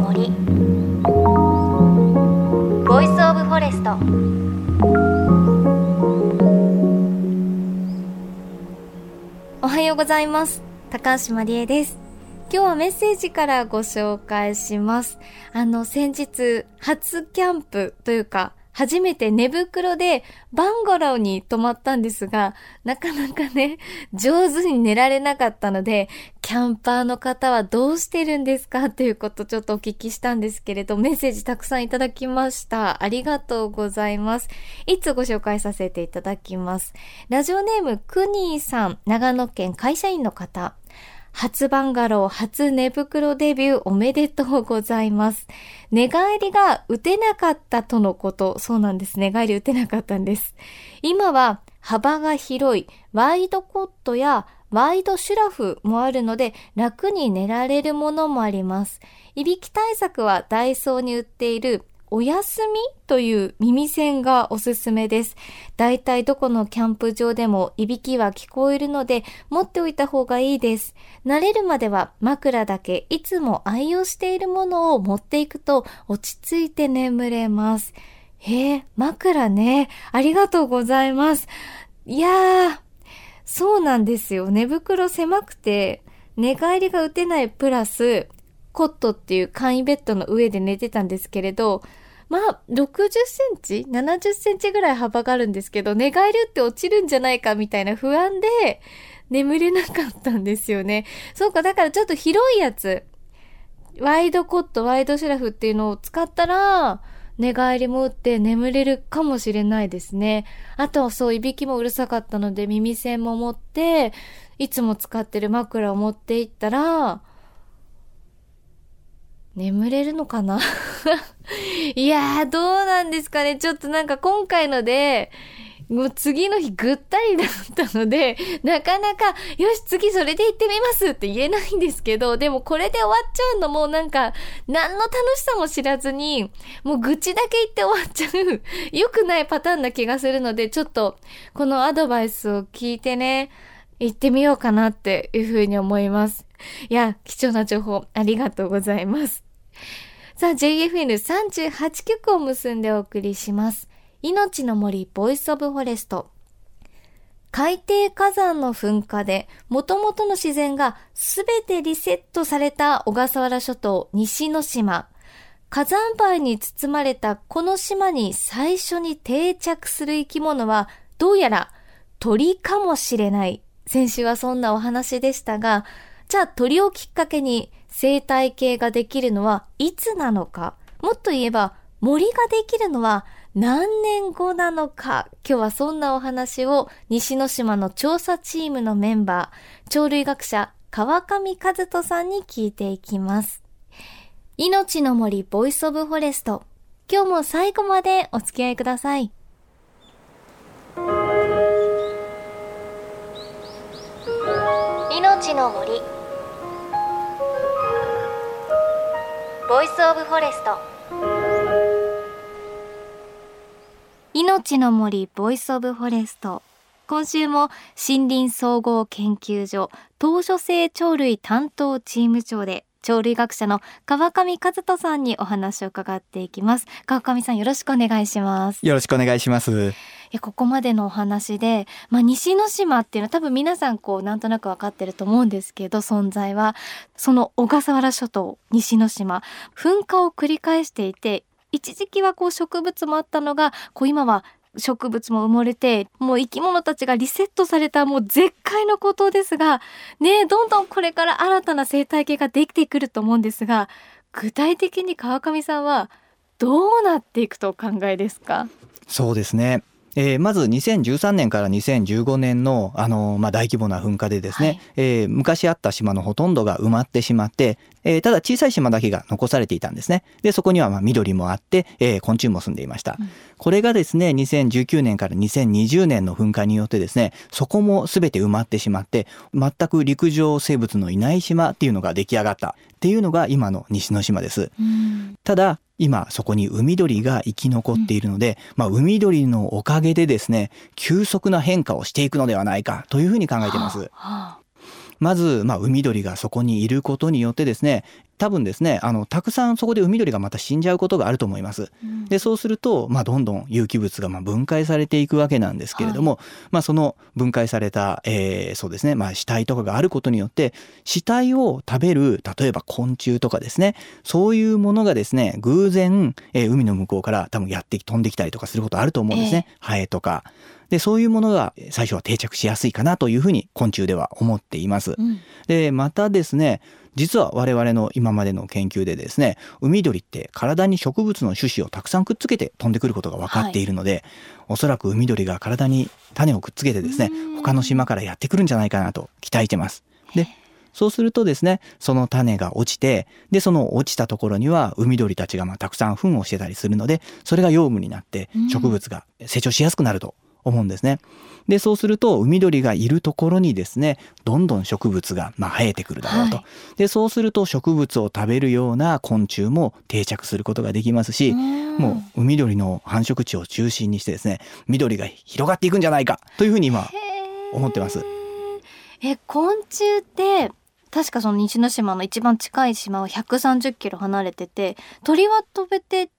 森 Voice of Forest おはようございます。高橋まりえです。今日はメッセージからご紹介します。あの先日初キャンプというか初めて寝袋でバンガローに泊まったんですが、なかなかね、上手に寝られなかったので、キャンパーの方はどうしてるんですか？ということちょっとお聞きしたんですけれど、メッセージたくさんいただきました。ありがとうございます。いつご紹介させていただきます。ラジオネームクニーさん、長野県会社員の方。初バンガロー、初寝袋デビューおめでとうございます。寝返りが打てなかったとのこと。そうなんです。寝返り打てなかったんです。今は幅が広いワイドコットやワイドシュラフもあるので楽に寝られるものもあります。いびき対策はダイソーに売っているお休みという耳栓がおすすめです。だいたいどこのキャンプ場でもいびきは聞こえるので持っておいた方がいいです。慣れるまでは枕だけいつも愛用しているものを持っていくと落ち着いて眠れます。へえ、枕ね。ありがとうございます。いやー、そうなんですよ。寝袋狭くて寝返りが打てないプラスコットっていう簡易ベッドの上で寝てたんですけれど、まあ、60センチ ?70 センチぐらい幅があるんですけど、寝返りって落ちるんじゃないかみたいな不安で眠れなかったんですよね。そうか、だからちょっと広いやつ、ワイドコット、ワイドシュラフっていうのを使ったら、寝返りも打って眠れるかもしれないですね。あとはそう、いびきもうるさかったので耳栓も持って、いつも使ってる枕を持っていったら、眠れるのかな？いやー、どうなんですかね。ちょっとなんか今回ので、もう次の日ぐったりだったので、なかなか、よし、次それで行ってみますって言えないんですけど、でもこれで終わっちゃうのもなんか、何の楽しさも知らずに、もう愚痴だけ言って終わっちゃう、良くないパターンな気がするので、ちょっと、このアドバイスを聞いてね、行ってみようかなっていうふうに思います。いや、貴重な情報ありがとうございます。さあ、JFN38 局を結んでお送りします。命の森 Voice of Forest。海底火山の噴火で元々の自然がすべてリセットされた小笠原諸島西之島。火山灰に包まれたこの島に最初に定着する生き物はどうやら鳥かもしれない。先週はそんなお話でしたが、じゃあ鳥をきっかけに生態系ができるのはいつなのかもっと言えば森ができるのは何年後なのか今日はそんなお話を西之島の調査チームのメンバー、鳥類学者川上和人さんに聞いていきます。命の森 Voice of Forest。今日も最後までお付き合いください。命の森 Voice of Forest。命の森 Voice of Forest。今週も森林総合研究所島嶼性鳥類担当チーム長で鳥類学者の川上和人さんにお話を伺っていきます。川上さんよろしくお願いします。よろしくお願いします。ここまでのお話で、まあ、西之島っていうのは多分皆さんこうなんとなく分かってると思うんですけど存在はその小笠原諸島西之島。噴火を繰り返していて一時期はこう植物もあったのがこう今は植物も埋もれてもう生き物たちがリセットされたもう絶海の孤島ですがねどんどんこれから新たな生態系ができてくると思うんですが具体的に川上さんはどうなっていくとお考えですか？そうですね。えー、まず2013年から2015年のあの、まあ、大規模な噴火でですね、はい、えー、昔あった島のほとんどが埋まってしまって、えー、ただ小さい島だけが残されていたんですね。でそこにはまあ緑もあって、えー、昆虫も住んでいました。うん、これがですね2019年から2020年の噴火によってですねそこも全て埋まってしまって全く陸上生物のいない島っていうのが出来上がったっていうのが今の西之島です。うん、ただ今そこに海鳥が生き残っているので、まあ、海鳥のおかげでですね急速な変化をしていくのではないかというふうに考えています。はあはあまず、まあ、海鳥がそこにいることによってですね、多分ですねあのたくさんそこで海鳥がまた死んじゃうことがあると思います。でそうすると、まあ、どんどん有機物がまあ分解されていくわけなんですけれども、はい、まあ、その分解された、えー、そうですね、まあ、死体とかがあることによって死体を食べる例えば昆虫とかですねそういうものがですね偶然、えー、海の向こうから多分やって飛んできたりとかすることあると思うんですね、えー、ハエとか。でそういうものが最初は定着しやすいかなというふうに昆虫では思っています。うん、でまたですね実は我々の今までの研究でですね海鳥って体に植物の種子をたくさんくっつけて飛んでくることが分かっているので、はい、おそらく海鳥が体に種をくっつけてですね他の島からやってくるんじゃないかなと期待してます。でそうするとですねその種が落ちてでその落ちたところには海鳥たちがまあたくさん糞をしてたりするのでそれが養分になって植物が成長しやすくなると思うんですね。でそうすると海鳥がいるところにですねどんどん植物がまあ生えてくるだろうと、はい、でそうすると植物を食べるような昆虫も定着することができますしもう海鳥の繁殖地を中心にしてですね緑が広がっていくんじゃないかというふうに今思ってます。え昆虫って確かその西之島の一番近い島は130キロ離れてて鳥は飛べて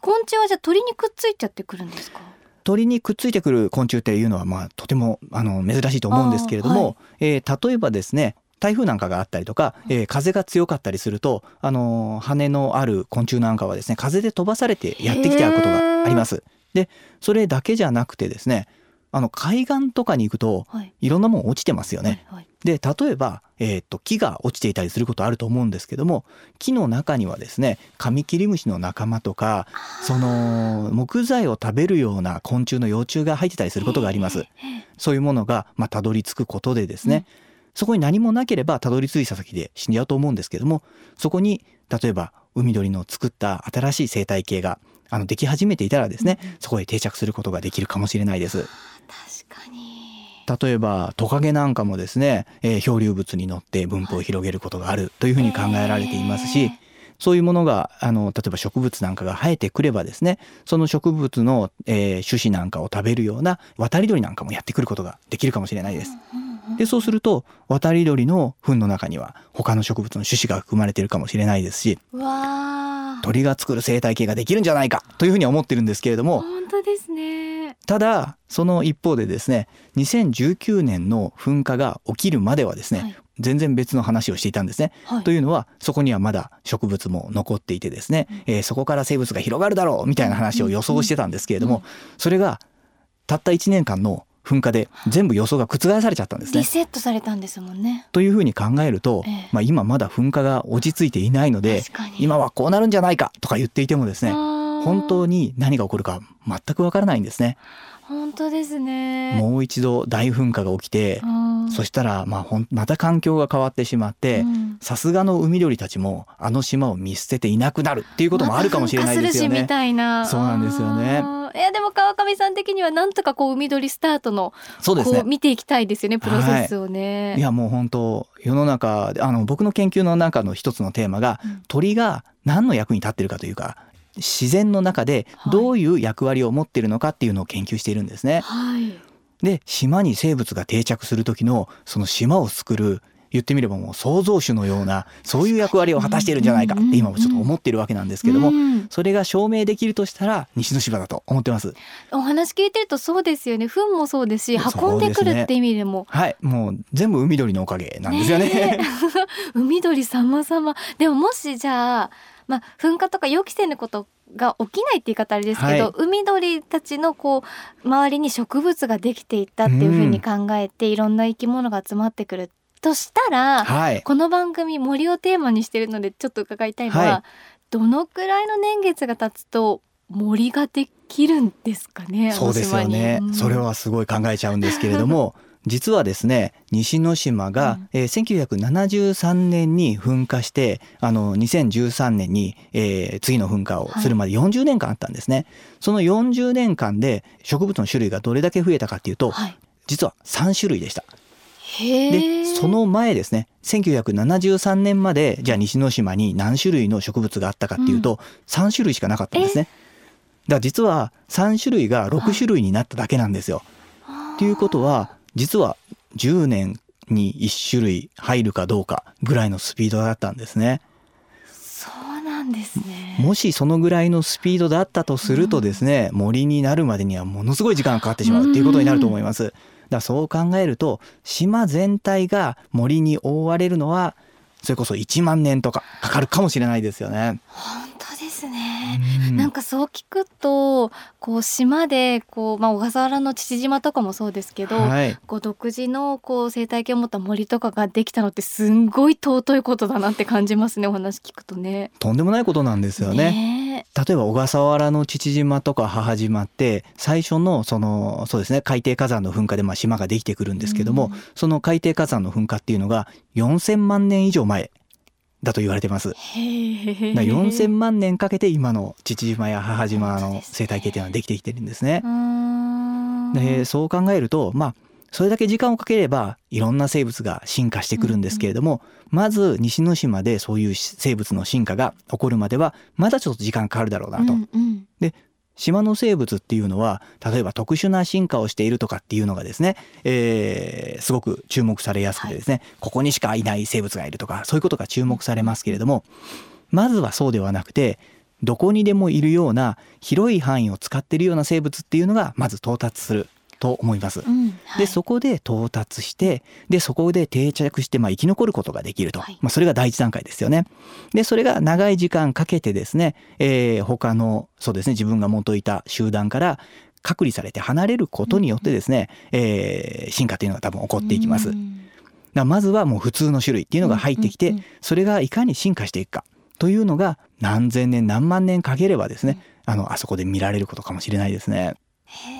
昆虫はじゃあ鳥にくっついちゃってくるんですか？鳥にくっついてくる昆虫っていうのはまあとてもあの珍しいと思うんですけれども、はい、えー、例えばですね台風なんかがあったりとか、えー、風が強かったりすると、あの、羽のある昆虫なんかはですね風で飛ばされてやってきてあることがあります。でそれだけじゃなくてですねあの海岸とかに行くと、い、ろんなもん落ちてますよね。はいはい、で例えば、えー、っと木が落ちていたりすることあると思うんですけども木の中にはですねカミキリムシの仲間とかその木材を食べるような昆虫の幼虫が入ってたりすることがあります。そういうものがまあたどり着くことでですね、うん、そこに何もなければたどり着いた先で死んじゃうと思うんですけどもそこに例えば海鳥の作った新しい生態系があのでき始めていたらですね、うん、そこへ定着することができるかもしれないです。例えばトカゲなんかもですね、えー、漂流物に乗って分布を広げることがあるというふうに考えられていますし、そういうものがあの例えば植物なんかが生えてくればですねその植物の、えー、種子なんかを食べるような渡り鳥なんかもやってくることができるかもしれないです。でそうすると渡り鳥の糞の中には他の植物の種子が含まれているかもしれないですし。鳥が作る生態系ができるんじゃないかというふうに思ってるんですけれども本当ですね。ただその一方でですね2019年の噴火が起きるまではですね、はい、全然別の話をしていたんですね。はい、というのはそこにはまだ植物も残っていてですね、うん、えー、そこから生物が広がるだろうみたいな話を予想してたんですけれども、それがたった1年間の噴火で全部予想が覆されちゃったんですね。リセットされたんですもんね。というふうに考えると、ええ、まあ、今まだ噴火が落ち着いていないので今はこうなるんじゃないかとか言っていてもですね本当に何が起こるか全くわからないんですね。本当ですねもう一度大噴火が起きて、そしたらまあほんまた環境が変わってしまってさすがの海鳥たちもあの島を見捨てていなくなるっていうこともあるかもしれないですよね。みたいなそうなんですよね。いやでも川上さん的にはなんとかこう海鳥スタートのそうですね。見ていきたいですよねプロセスをね。はい、いやもう本当世の中あの僕の研究の中の一つのテーマが、うん、鳥が何の役に立ってるかというか自然の中でどういう役割を持っているのかっていうのを研究しているんですね。はい、で島に生物が定着する時のその島を作る言ってみればもう創造主のようなそういう役割を果たしているんじゃないかって今もちょっと思っているわけなんですけども、それが証明できるとしたら西之島だと思ってます。お話聞いてるとそうですよね。糞もそうですし運んでくるって意味でも、ね、はい。もう全部海鳥のおかげなんですよね、ね、海鳥様様でももしじゃあまあ、噴火とか予期せぬことが起きないって言い方あれですけど、はい、海鳥たちのこう周りに植物ができていったっていうふうに考えて、うん、いろんな生き物が集まってくるとしたら、はい、この番組森をテーマにしてるのでちょっと伺いたいのは、はい、どのくらいの年月が経つと森ができるんですかねそうですよね、うん、それはすごい考えちゃうんですけれども 実はですね西之島が、うん、えー、1973年に噴火してあの2013年に、えー、次の噴火をするまで40年間あったんですね、はい、その40年間で植物の種類がどれだけ増えたかっていうと、はい、実は3種類でした。でその前ですね1973年までじゃあ西之島に何種類の植物があったかっていうと、うん、3種類しかなかったんですね。だから実は3種類が6種類になっただけなんですよ。っていうことは実は10年に1種類入るかどうかぐらいのスピードだったんですね。なんですね。もしそのぐらいのスピードだったとするとですね、森になるまでにはものすごい時間がかかってしまうっていうことになると思います。だからそう考えると島全体が森に覆われるのはそれこそ1万年とかかかるかもしれないですよね。本当ですね。なんかそう聞くとこう島でこう、まあ、小笠原の父島とかもそうですけど、はい、こう独自のこう生態系を持った森とかができたのってすんごい尊いことだなって感じますねお話聞くとね。とんでもないことなんですよね。ね例えば小笠原の父島とか母島って最初のそのそうですね海底火山の噴火でまあ島ができてくるんですけども、うん、その海底火山の噴火っていうのが4,000万年以上前だと言われてます。4000万年かけて今の父島や母島の生態系っていうのはできてきてるんですね。でそう考えるとまあそれだけ時間をかければいろんな生物が進化してくるんですけれども、まず西之島でそういう生物の進化が起こるまではまだちょっと時間かかるだろうなと。うんうん、で島の生物っていうのは例えば特殊な進化をしているとかっていうのがですね、えー、すごく注目されやすくてですね、はい、ここにしかいない生物がいるとかそういうことが注目されますけれどもまずはそうではなくてどこにでもいるような広い範囲を使っているような生物っていうのがまず到達すると思います。うんはい、でそこで到達してでそこで定着して、まあ、生き残ることができると、はい、まあ、それが第一段階ですよね。でそれが長い時間かけてですね、えー、他のそうですね自分が元いた集団から隔離されて離れることによってですね、うん、えー、進化というのが多分起こっていきます。だまずはもう普通の種類っていうのが入ってきて、それがいかに進化していくか。というのが何千年何万年かければですね、あのあそこで見られることかもしれないですね。へ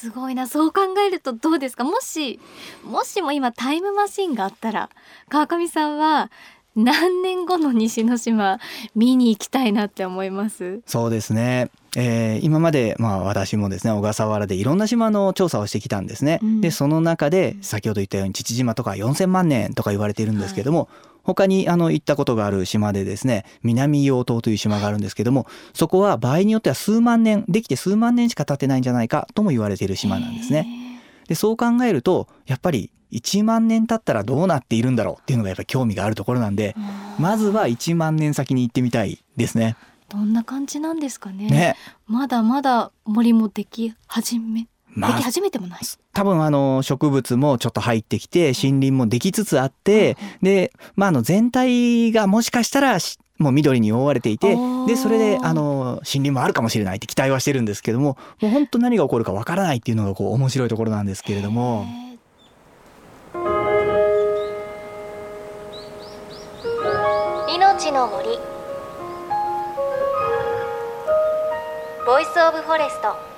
すごいな。そう考えるとどうですか？もしもしも今タイムマシンがあったら川上さんは何年後の西之島見に行きたいなって思います？そうですね。えー、今までまあ私もですね小笠原でいろんな島の調査をしてきたんですね、うん、でその中で先ほど言ったように父島とか4,000万年とか言われているんですけども、はい他にあの行ったことがある島でですね南硫黄島という島があるんですけどもそこは場合によっては数万年できて数万年しか経ってないんじゃないかとも言われている島なんですね。でそう考えるとやっぱり1万年経ったらどうなっているんだろうっていうのがやっぱり興味があるところなんでまずは1万年先に行ってみたいですね。どんな感じなんですかね。ねまだまだ森もでき始めまあ、でき始めてもない。多分あの植物もちょっと入ってきて森林もできつつあって、で、まあ、あの全体がもしかしたらもう緑に覆われていてでそれであの森林もあるかもしれないって期待はしてるんですけどももう本当何が起こるかわからないっていうのがこう面白いところなんですけれども。命の森。 Voice of Forest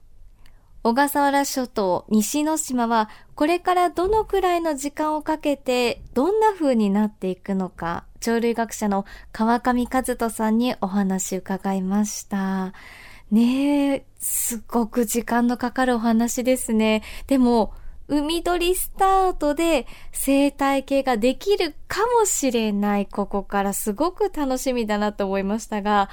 小笠原諸島西之島はこれからどのくらいの時間をかけてどんな風になっていくのか鳥類学者の川上和人さんにお話伺いました。ねえすごく時間のかかるお話ですね。でも海鳥スタートで生態系ができるかもしれない。ここからすごく楽しみだなと思いましたが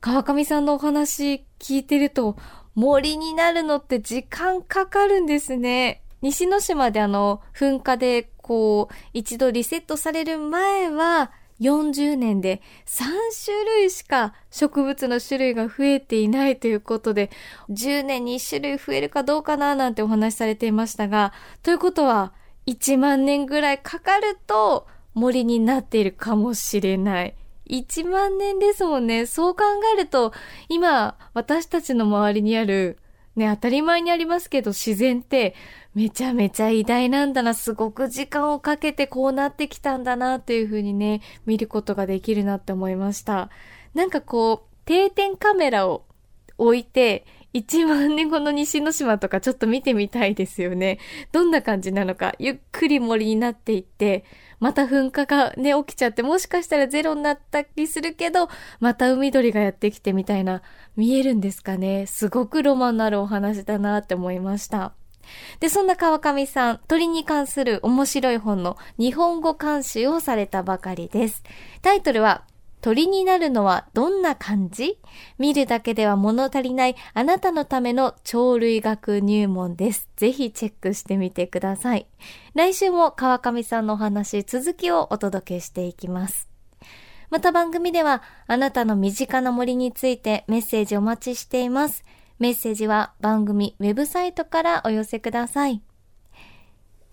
川上さんのお話聞いてると森になるのって時間かかるんですね。西之島であの、噴火でこう、一度リセットされる前は、40年で3種類しか植物の種類が増えていないということで、10年に1種類増えるかどうかななんてお話しされていましたが、ということは、1万年ぐらいかかると森になっているかもしれない。1万年ですもんね。そう考えると、今、私たちの周りにある、ね、当たり前にありますけど、自然って、めちゃめちゃ偉大なんだな、すごく時間をかけてこうなってきたんだな、というふうにね、見ることができるなって思いました。なんかこう、定点カメラを置いて、1万年後の西之島とかちょっと見てみたいですよね。どんな感じなのか、ゆっくり森になっていって、また噴火がね、起きちゃって、もしかしたらゼロになったりするけど、また海鳥がやってきてみたいな、見えるんですかね。すごくロマンのあるお話だなって思いました。で、そんな川上さん、鳥に関する面白い本の日本語監修をされたばかりです。タイトルは、鳥になるのはどんな感じ？見るだけでは物足りないあなたのための鳥類学入門です。ぜひチェックしてみてください。来週も川上さんのお話、続きをお届けしていきます。また番組ではあなたの身近な森についてメッセージお待ちしています。メッセージは番組ウェブサイトからお寄せください。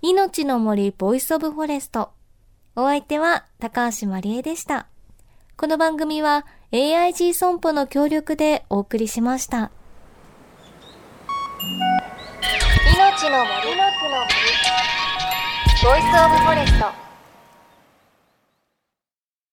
命の森 Voice of Forest。お相手は高橋まりえでした。この番組は AIG 損保の協力でお送りしました。命の森。の木の森。ボイスオブフォレスト